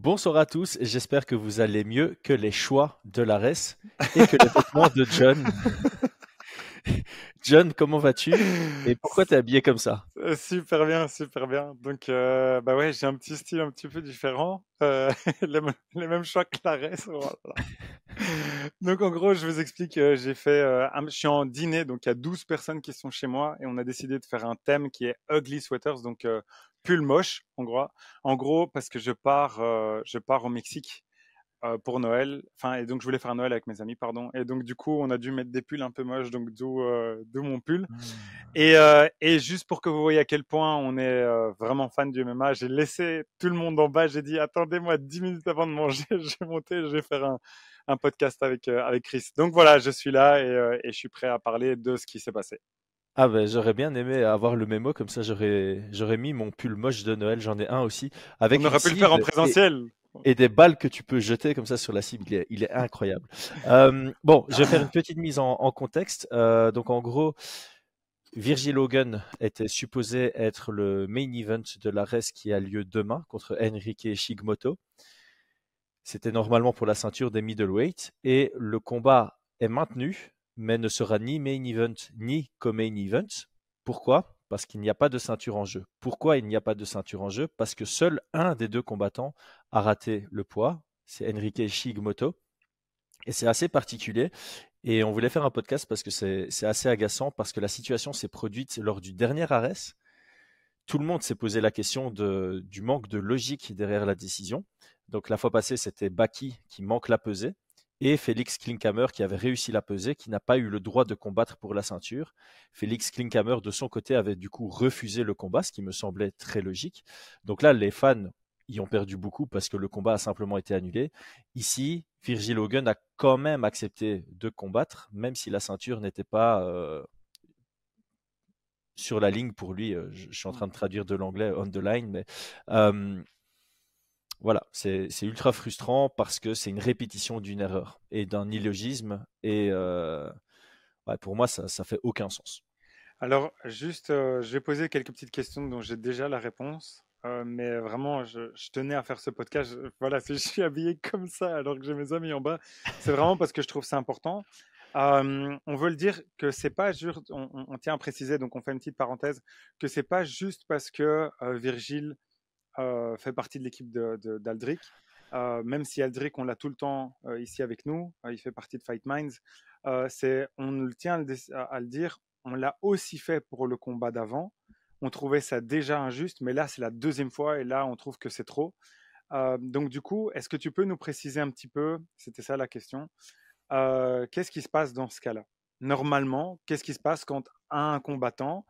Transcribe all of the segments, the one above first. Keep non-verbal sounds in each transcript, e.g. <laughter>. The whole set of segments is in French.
Bonsoir à tous, j'espère que vous allez mieux que les choix de l'ARES et que les vêtements de John. <laughs> John, comment vas-tu? Et pourquoi tu es habillé comme ça? Super bien, super bien. Donc, euh, bah ouais, j'ai un petit style un petit peu différent. Euh, <laughs> les, mêmes choix que l'ARES. donc, en gros, je vous explique, j'ai fait, je suis en dîner, donc il y a 12 personnes qui sont chez moi et on a décidé de faire un thème qui est Ugly Sweaters, donc pull moche, en gros. En gros, parce que je pars, euh, je pars au Mexique euh, pour Noël. Enfin, et donc je voulais faire Noël avec mes amis, pardon. Et donc du coup, on a dû mettre des pulls un peu moches, donc d'où euh, mon pull. Mmh. Et, et juste pour que vous voyez à quel point on est vraiment fan du MMA, j'ai laissé tout le monde en bas. J'ai dit attendez-moi 10 minutes avant de manger, <laughs> je vais monter, je vais faire un, un podcast avec avec Chris. Donc voilà, je suis là et, et je suis prêt à parler de ce qui s'est passé. Ah ben j'aurais bien aimé avoir le mémo comme ça j'aurais j'aurais mis mon pull moche de Noël j'en ai un aussi avec on aurait pu le faire en présentiel et, des balles que tu peux jeter comme ça sur la cible. Il est, incroyable. Euh, bon je vais faire une petite mise en, contexte. Euh, donc en gros Virgil Hogan était supposé être le main event de la race qui a lieu demain contre Enrique Shigmoto c'était normalement pour la ceinture des middleweight et le combat est maintenu mais ne sera ni main event ni co-main event. Pourquoi? Parce qu'il n'y a pas de ceinture en jeu. Pourquoi il n'y a pas de ceinture en jeu? Parce que seul un des deux combattants a raté le poids, c'est Enrique Shigmoto. Et c'est assez particulier. Et on voulait faire un podcast parce que c'est assez agaçant, parce que la situation s'est produite lors du dernier arrêt. Tout le monde s'est posé la question du manque de logique derrière la décision. Donc la fois passée, c'était Baki qui manque la pesée et Félix Klinkhammer qui avait réussi la pesée, qui n'a pas eu le droit de combattre pour la ceinture. Félix Klinkhammer, de son côté, avait du coup refusé le combat, ce qui me semblait très logique. Donc là, les fans y ont perdu beaucoup parce que le combat a simplement été annulé. Ici, Virgil Hogan a quand même accepté de combattre, même si la ceinture n'était pas euh, sur la ligne pour lui. Euh, je, suis en train de traduire de l'anglais on the line, mais euh, voilà, c'est ultra frustrant parce que c'est une répétition d'une erreur et d'un illogisme. Et euh, pour moi, ça ne fait aucun sens. Alors, juste, euh, je vais poser quelques petites questions dont j'ai déjà la réponse. Euh, mais vraiment, je, tenais à faire ce podcast. voilà, si <laughs> je suis habillé comme ça alors que j'ai mes amis en bas, c'est vraiment parce que je trouve ça important. on veut le dire que c'est pas juste, on, tient à préciser, donc on fait une petite parenthèse, que c'est pas juste parce que Virgile euh, fait partie de l'équipe d'Aldric. Euh, même si Aldric, on l'a tout le temps euh, ici avec nous, il fait partie de Fight Minds, on le tient à, le dire, on l'a aussi fait pour le combat d'avant. On trouvait ça déjà injuste, mais là, c'est la deuxième fois et là, on trouve que c'est trop. donc, du coup, est-ce que tu peux nous préciser un petit peu, c'était ça la question, qu'est-ce qui se passe dans ce cas-là? Normalement, qu'est-ce qui se passe quand un combattant,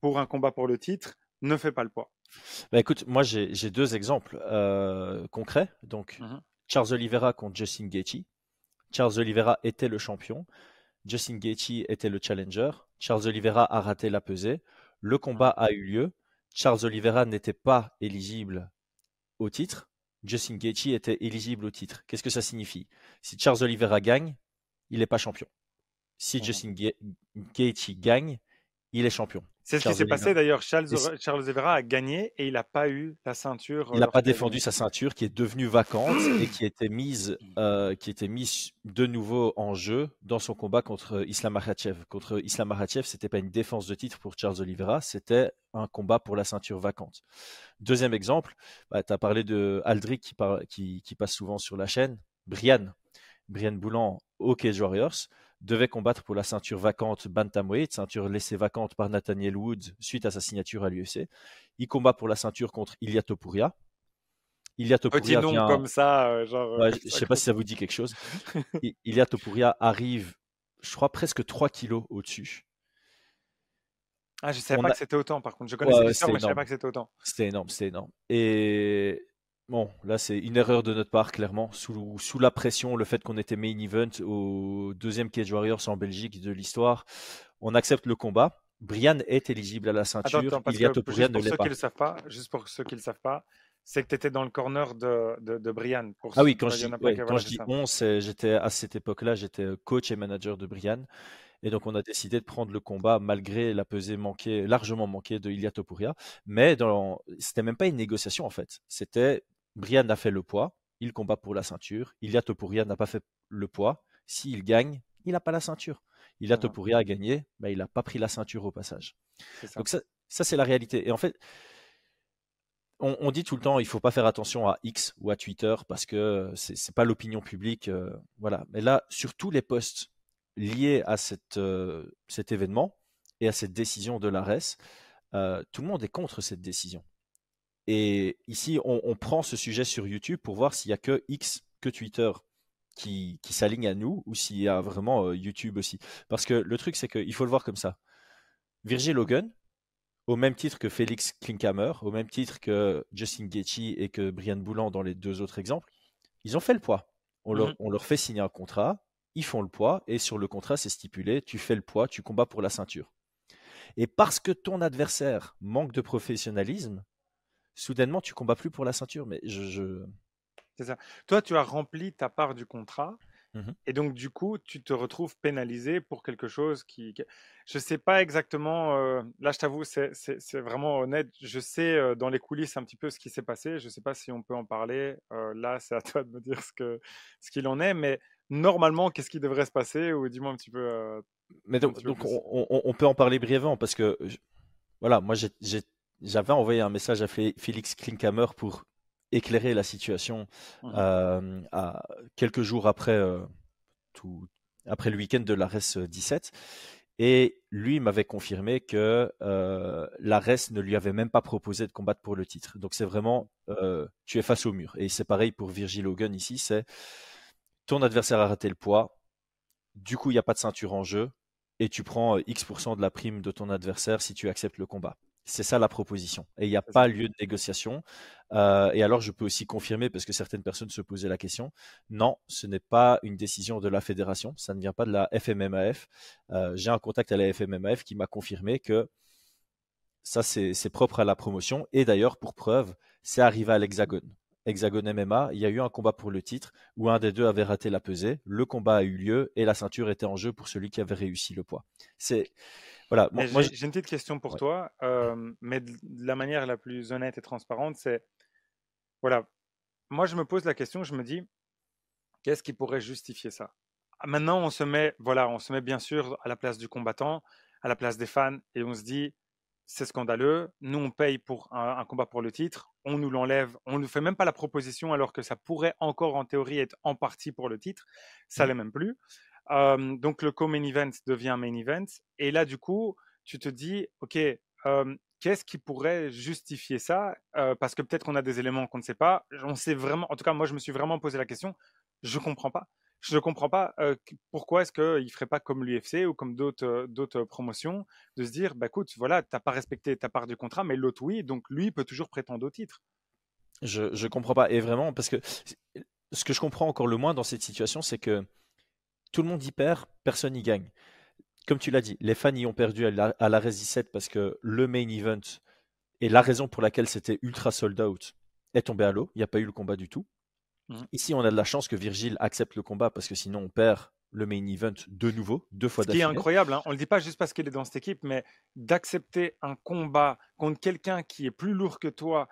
pour un combat pour le titre, ne fait pas le poids? Bah, écoute, moi j'ai deux exemples euh, concrets. Donc, mmh Charles Oliveira contre Justin Gaethje. Charles Oliveira était le champion. Justin Gaethje était le challenger. Charles Oliveira a raté la pesée. Le combat a eu lieu. Charles Oliveira n'était pas éligible au titre. Justin Gaethje était éligible au titre. Qu'est-ce que ça signifie? Si Charles Oliveira gagne, il n'est pas champion. Si mmh Justin Gaethje gagne, il est champion. C'est ce qui s'est passé d'ailleurs. Charles, Charles Oliveira a gagné et il n'a pas eu la ceinture. Il n'a pas défendu sa ceinture qui est devenue vacante et <clears throat> qui était mise, euh, qui était mise de nouveau en jeu dans son combat contre Islam Makhachev. Contre Islam Makhachev, c'était pas une défense de titre pour Charles Oliveira, c'était un combat pour la ceinture vacante. Deuxième exemple, bah, tu as parlé de Aldric qui, qui, passe souvent sur la chaîne. Brian, Brian Boulan Cage Warriors devait combattre pour la ceinture vacante bantamweight, ceinture laissée vacante par Nathaniel Woods suite à sa signature à l'UFC. Il combat pour la ceinture contre Ilia Topuria. Ilia Topuria Petit nom comme ça, euh, genre. Euh, je ne sais pas si ça vous dit quelque chose. <laughs> Ilia Topuria arrive, je crois, presque 3 kilos au-dessus. Ah, je ne savais pas que c'était autant, par contre. Je connaissais l'histoire, mais je ne savais pas que c'était autant. C'était énorme, c'était énorme. Et Bon, là, c'est une erreur de notre part, clairement. Sous, sous la pression, le fait qu'on était main event au deuxième Cage Warriors en Belgique de l'histoire, on accepte le combat. Brian est éligible à la ceinture. Attends, attends, Il pour ceux Qui le savent pas, juste pour ceux qui ne le savent pas, c'est que tu étais dans le corner de, de, Brian. Pour ah oui, quand je dis, quand je dis 11, j'étais à cette époque-là, j'étais coach et manager de Brian. Et donc, on a décidé de prendre le combat malgré la pesée manquée, largement manquée de Ilia Topuria. Mais ce n'était même pas une négociation, en fait. C'était Brian a fait le poids, il combat pour la ceinture. Ilia Topuria n'a pas fait le poids. S'il gagne, il n'a pas la ceinture. Ilia mmh. Topuria a gagné, mais il n'a pas pris la ceinture au passage. Donc ça, c'est la réalité. Et en fait, on, dit tout le temps, il faut pas faire attention à X ou à Twitter parce que c'est n'est pas l'opinion publique. Euh, voilà. Mais là, sur tous les posts liés à cette, euh, cet événement et à cette décision de l'ARES, euh, tout le monde est contre cette décision. Et ici, on, prend ce sujet sur YouTube pour voir s'il n'y a que X, que Twitter qui, qui s'aligne à nous ou s'il y a vraiment euh, YouTube aussi. Parce que le truc, c'est qu'il faut le voir comme ça. Virgil Logan, au même titre que Félix Klinkhammer, au même titre que Justin Gaethje et que Brian Boulan dans les deux autres exemples, ils ont fait le poids. On, leur, mhm. on leur fait signer un contrat, ils font le poids, et sur le contrat, c'est stipulé, tu fais le poids, tu combats pour la ceinture. Et parce que ton adversaire manque de professionnalisme, soudainement, tu combats plus pour la ceinture. Mais je. C'est ça. Toi, tu as rempli ta part du contrat. Mmh et donc, du coup, tu te retrouves pénalisé pour quelque chose qui. Je ne sais pas exactement. Euh, là, je t'avoue, c'est vraiment honnête. Je sais euh, dans les coulisses un petit peu ce qui s'est passé. Je ne sais pas si on peut en parler. Euh, là, c'est à <laughs> toi de me dire ce qu'il ce qu'il en est. Mais normalement, qu'est-ce qui devrait se passer? Ou dis-moi un petit peu. mais donc, donc on, on, peut en parler brièvement parce que. Voilà, moi, j'ai j'avais envoyé un message à Félix Klinkhammer pour éclairer la situation mmh euh, à, quelques jours après, euh, tout, après le week-end de l'ARES 17. Et lui m'avait confirmé que euh, l'ARES ne lui avait même pas proposé de combattre pour le titre. Donc c'est vraiment, euh, tu es face au mur. Et c'est pareil pour Virgil Hogan ici, c'est ton adversaire a raté le poids, du coup il n'y a pas de ceinture en jeu, et tu prends X% de la prime de ton adversaire si tu acceptes le combat. C'est ça la proposition. Et il n'y a pas lieu de négociation. Euh, et alors, je peux aussi confirmer, parce que certaines personnes se posaient la question, non, ce n'est pas une décision de la fédération, ça ne vient pas de la FMMAF. Euh, j'ai un contact à la FMMAF qui m'a confirmé que ça, c'est propre à la promotion. Et d'ailleurs, pour preuve, c'est arrivé à l'Hexagone. Hexagone MMA, il y a eu un combat pour le titre où un des deux avait raté la pesée. Le combat a eu lieu et la ceinture était en jeu pour celui qui avait réussi le poids. C'est voilà. Moi, j'ai une petite question pour toi, euh, mais de la manière la plus honnête et transparente, c'est voilà. Moi, je me pose la question, je me dis, qu'est-ce qui pourrait justifier ça? Maintenant, on se met, voilà, on se met bien sûr à la place du combattant, à la place des fans, et on se dit, c'est scandaleux. Nous, on paye pour un, combat pour le titre, on nous l'enlève, on ne nous fait même pas la proposition alors que ça pourrait encore en théorie être en partie pour le titre. Ça mmh. l'est même plus donc le co-main event devient main event. Et là, du coup, tu te dis, OK, qu'est-ce qui pourrait justifier ça? Parce que peut-être qu'on a des éléments qu'on ne sait pas. On sait vraiment, en tout cas, moi, je me suis vraiment posé la question. Je ne comprends pas. Je ne comprends pas pourquoi est-ce qu'il ne ferait pas comme l'UFC ou comme d'autres, promotions, de se dire, bah, écoute, voilà, tu n'as pas respecté ta part du contrat, mais l'autre, oui, donc lui peut toujours prétendre au titre. Je ne comprends pas. Et vraiment, parce que ce que je comprends encore le moins dans cette situation, c'est que tout le monde y perd, personne n'y gagne. Comme tu l'as dit, les fans y ont perdu à la, à 17 parce que le main event et la raison pour laquelle c'était ultra sold out est tombé à l'eau. Il n'y a pas eu le combat du tout. Mmh. Ici, on a de la chance que Virgile accepte le combat parce que sinon on perd le main event de nouveau, deux fois d'affilée. Ce qui est incroyable, hein. on ne le dit pas juste parce qu'il est dans cette équipe, mais d'accepter un combat contre quelqu'un qui est plus lourd que toi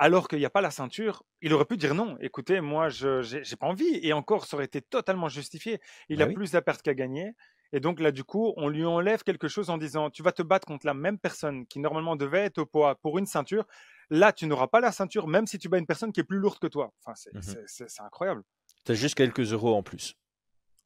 alors qu'il n'y a pas la ceinture, il aurait pu dire non. Écoutez, moi, je n'ai pas envie. Et encore, ça aurait été totalement justifié. Il bah a plus à perdre qu'à gagner. Et donc là, du coup, on lui enlève quelque chose en disant, tu vas te battre contre la même personne qui normalement devait être au poids pour une ceinture. Là, tu n'auras pas la ceinture, même si tu bats une personne qui est plus lourde que toi. Enfin, c'est mmh incroyable. Tu as juste quelques euros en plus.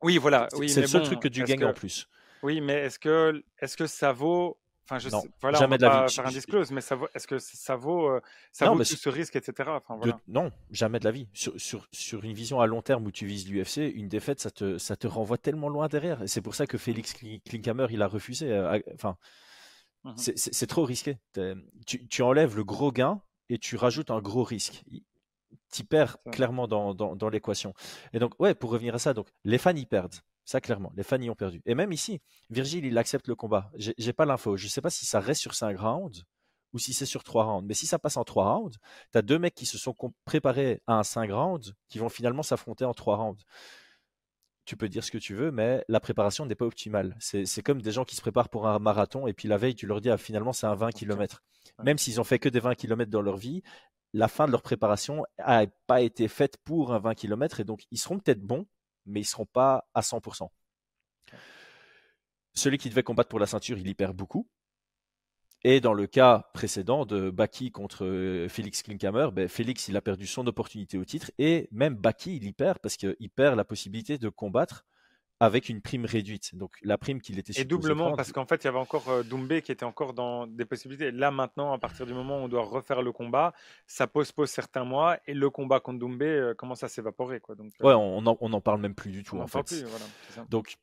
Oui, voilà. c'est le seul truc que tu gagnes en plus. Oui, mais est-ce que, est -ce que ça vaut Enfin, je non, sais, voilà, jamais on de la vie. faire un disclose, mais est-ce que ça vaut, euh, ça non, vaut tout ce risque, etc. Enfin, voilà. non, jamais de la vie. Sur, sur, sur, une vision à long terme où tu vises l'UFC, une défaite, ça te, ça te renvoie tellement loin derrière. Et c'est pour ça que Félix Klinkhammer, il a refusé. Euh, mmh c'est trop risqué. Tu, tu, enlèves le gros gain et tu rajoutes un gros risque. Tu perds clairement dans, dans, dans l'équation. Et donc, ouais, pour revenir à ça, donc les fans y perdent. Ça, clairement, les fans y ont perdu. Et même ici, Virgile, il accepte le combat. J'ai pas l'info. Je ne sais pas si ça reste sur 5 rounds ou si c'est sur 3 rounds. Mais si ça passe en 3 rounds, tu as deux mecs qui se sont préparés à un 5 rounds qui vont finalement s'affronter en 3 rounds. Tu peux dire ce que tu veux, mais la préparation n'est pas optimale. C'est comme des gens qui se préparent pour un marathon et puis la veille, tu leur dis ah, finalement c'est un 20 km. Même s'ils ont fait que des 20 km dans leur vie, la fin de leur préparation n'a pas été faite pour un 20 km et donc ils seront peut-être bons, mais ils seront pas à 100%. Celui qui devait combattre pour la ceinture, il y perd beaucoup. Et dans le cas précédent de Baki contre euh, Félix Klinkhammer, ben Félix il a perdu son opportunité au titre et même Baki il y perd parce qu'il perd la possibilité de combattre avec une prime réduite. Donc la prime qu'il était Et doublement, parce qu'en fait, il y avait encore euh, Doumbé qui était encore dans des possibilités. Là, maintenant, à partir du moment où on doit refaire le combat, ça postpose certains mois et le combat contre Doumbé euh, commence à s'évaporer. Quoi. Donc, ouais, on n'en on en parle même plus du tout, en fait. donc,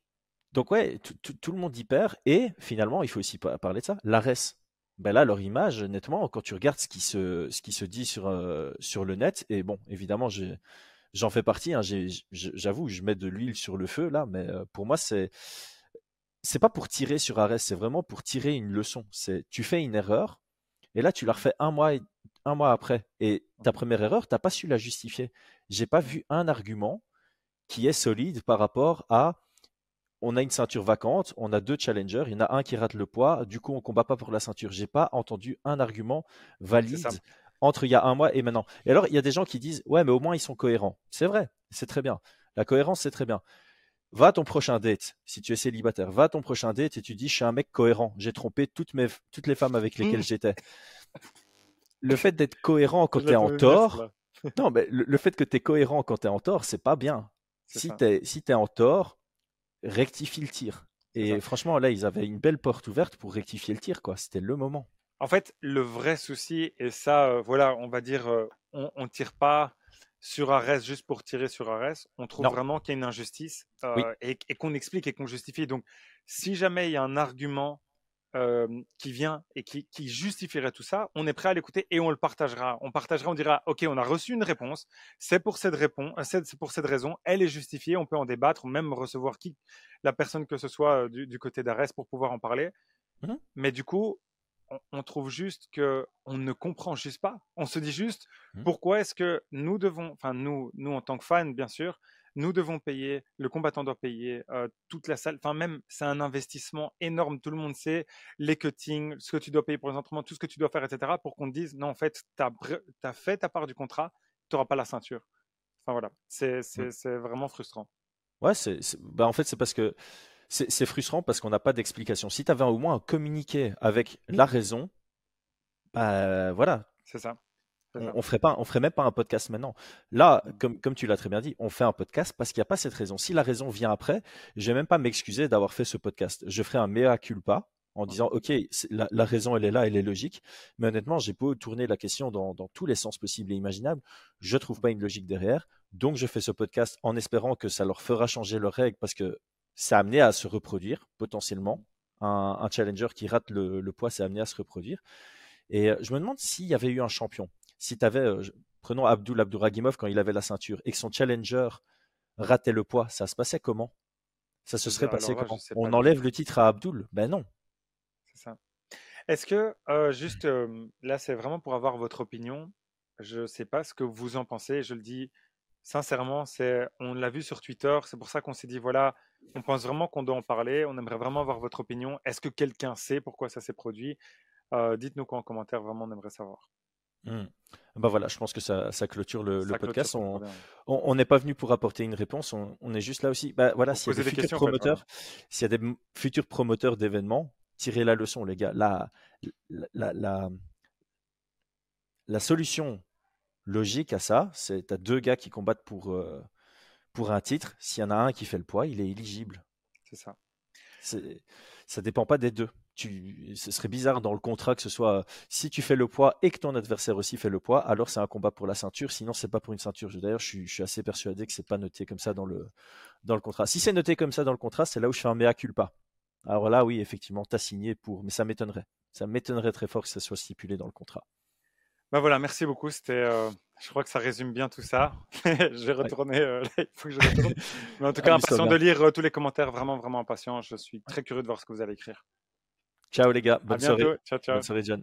donc, ouais, tout le monde y perd. Et finalement, il faut aussi parler de ça. L'ARES, ben là, leur image, nettement, quand tu regardes ce qui se, ce qui se dit sur, euh, sur le net, et bon, évidemment, j'en fais partie, hein, j'avoue, je mets de l'huile sur le feu, là, mais pour moi, c'est c'est pas pour tirer sur Arès, c'est vraiment pour tirer une leçon. C'est tu fais une erreur, et là, tu la refais un mois, un mois après, et ta première erreur, t'as pas su la justifier. J'ai pas vu un argument qui est solide par rapport à on a une ceinture vacante, on a deux challengers, il y en a un qui rate le poids, du coup on combat pas pour la ceinture. J'ai pas entendu un argument valide entre il y a un mois et maintenant. Et alors il y a des gens qui disent ouais mais au moins ils sont cohérents. C'est vrai, c'est très bien. La cohérence c'est très bien. Va à ton prochain date, si tu es célibataire, va à ton prochain date et tu dis je suis un mec cohérent, j'ai trompé toutes mes toutes les femmes avec lesquelles j'étais. Le fait d'être cohérent quand tu es en tort, <laughs> non mais le, fait que tu es cohérent quand tu es en tort, c'est pas bien. Si tu es, si es en tort, rectifie le tir. Et franchement, là, ils avaient une belle porte ouverte pour rectifier le tir, quoi. C'était le moment. En fait, le vrai souci, et ça, euh, voilà, on va dire, euh, on, ne tire pas sur Arès juste pour tirer sur Arès. On trouve vraiment qu'il y a une injustice euh, et, et qu'on explique et qu'on justifie. Donc, si jamais il y a un argument qui vient et qui, justifierait tout ça, on est prêt à l'écouter et on le partagera. On partagera, on dira, OK, on a reçu une réponse, c'est pour cette réponse, c'est pour cette raison, elle est justifiée, on peut en débattre, même recevoir qui, la personne que ce soit du, côté d'Arès pour pouvoir en parler. Mmh Mais du coup, on, trouve juste que on ne comprend juste pas. On se dit juste, mmh pourquoi est-ce que nous devons, enfin nous, nous en tant que fans, bien sûr, nous devons payer, le combattant doit payer, euh, toute la salle, enfin même c'est un investissement énorme, tout le monde sait, les cuttings, ce que tu dois payer pour les entraînements, tout ce que tu dois faire, etc. pour qu'on te dise, non en fait, tu as, fait ta part du contrat, tu n'auras pas la ceinture. Enfin voilà, c'est mmh. vraiment frustrant. Ouais, c'est bah, en fait c'est parce que c'est frustrant parce qu'on n'a pas d'explication. Si tu avais au moins un communiqué avec la raison, bah voilà. C'est ça. On, on, ferait pas, on ferait même pas un podcast maintenant. Là, comme, comme tu l'as très bien dit, on fait un podcast parce qu'il n'y a pas cette raison. Si la raison vient après, je vais même pas m'excuser d'avoir fait ce podcast. Je ferai un mea culpa en disant, OK, la, la, raison, elle est là, elle est logique. Mais honnêtement, j'ai beau tourner la question dans, dans, tous les sens possibles et imaginables. Je trouve pas une logique derrière. Donc, je fais ce podcast en espérant que ça leur fera changer leurs règles parce que c'est amené à se reproduire potentiellement. Un, un challenger qui rate le, le poids, c'est amené à se reproduire. Et euh, je me demande s'il y avait eu un champion si tu avais, euh, prenons Abdul Abdouragimov quand il avait la ceinture et que son challenger ratait le poids, ça se passait comment? Ça se serait passé comment? On enlève le titre à Abdul? Ben non. C'est ça. Est-ce que, euh, juste euh, là, c'est vraiment pour avoir votre opinion. Je ne sais pas ce que vous en pensez. Je le dis sincèrement, c'est, on l'a vu sur Twitter. C'est pour ça qu'on s'est dit voilà, on pense vraiment qu'on doit en parler. On aimerait vraiment avoir votre opinion. Est-ce que quelqu'un sait pourquoi ça s'est produit? Dites-nous quoi en commentaire. Vraiment, on aimerait savoir. Mmh. Bah voilà, je pense que ça, ça clôture le, podcast. on n'est pas venu pour apporter une réponse, on, est juste là aussi. Bah voilà, s'il y a des, futurs promoteurs, s'il y a des futurs promoteurs d'événements, tirez la leçon, les gars. La, la, la, la solution logique à ça, c'est tu as deux gars qui combattent pour, euh, pour un titre. S'il y en a un qui fait le poids, il est éligible. C'est ça. Ça dépend pas des deux tu, ce serait bizarre dans le contrat que ce soit si tu fais le poids et que ton adversaire aussi fait le poids, alors c'est un combat pour la ceinture. Sinon, c'est pas pour une ceinture. D'ailleurs, je suis, je suis assez persuadé que c'est pas noté comme ça dans le dans le contrat. Si c'est noté comme ça dans le contrat, c'est là où je fais un mea culpa. Alors là, oui, effectivement, tu as signé pour, mais ça m'étonnerait. Ça m'étonnerait très fort que ça soit stipulé dans le contrat. Bah voilà, merci beaucoup. C'était, euh, je crois que ça résume bien tout ça. <laughs> je vais retourner. Euh, <laughs> il faut que je retourne. Mais en tout cas, impatient de lire euh, tous les commentaires. Vraiment, vraiment impatient. Je suis très curieux de voir ce que vous allez écrire. Ciao les gars, bonne soirée. Ciao, ciao. Bonne soirée John.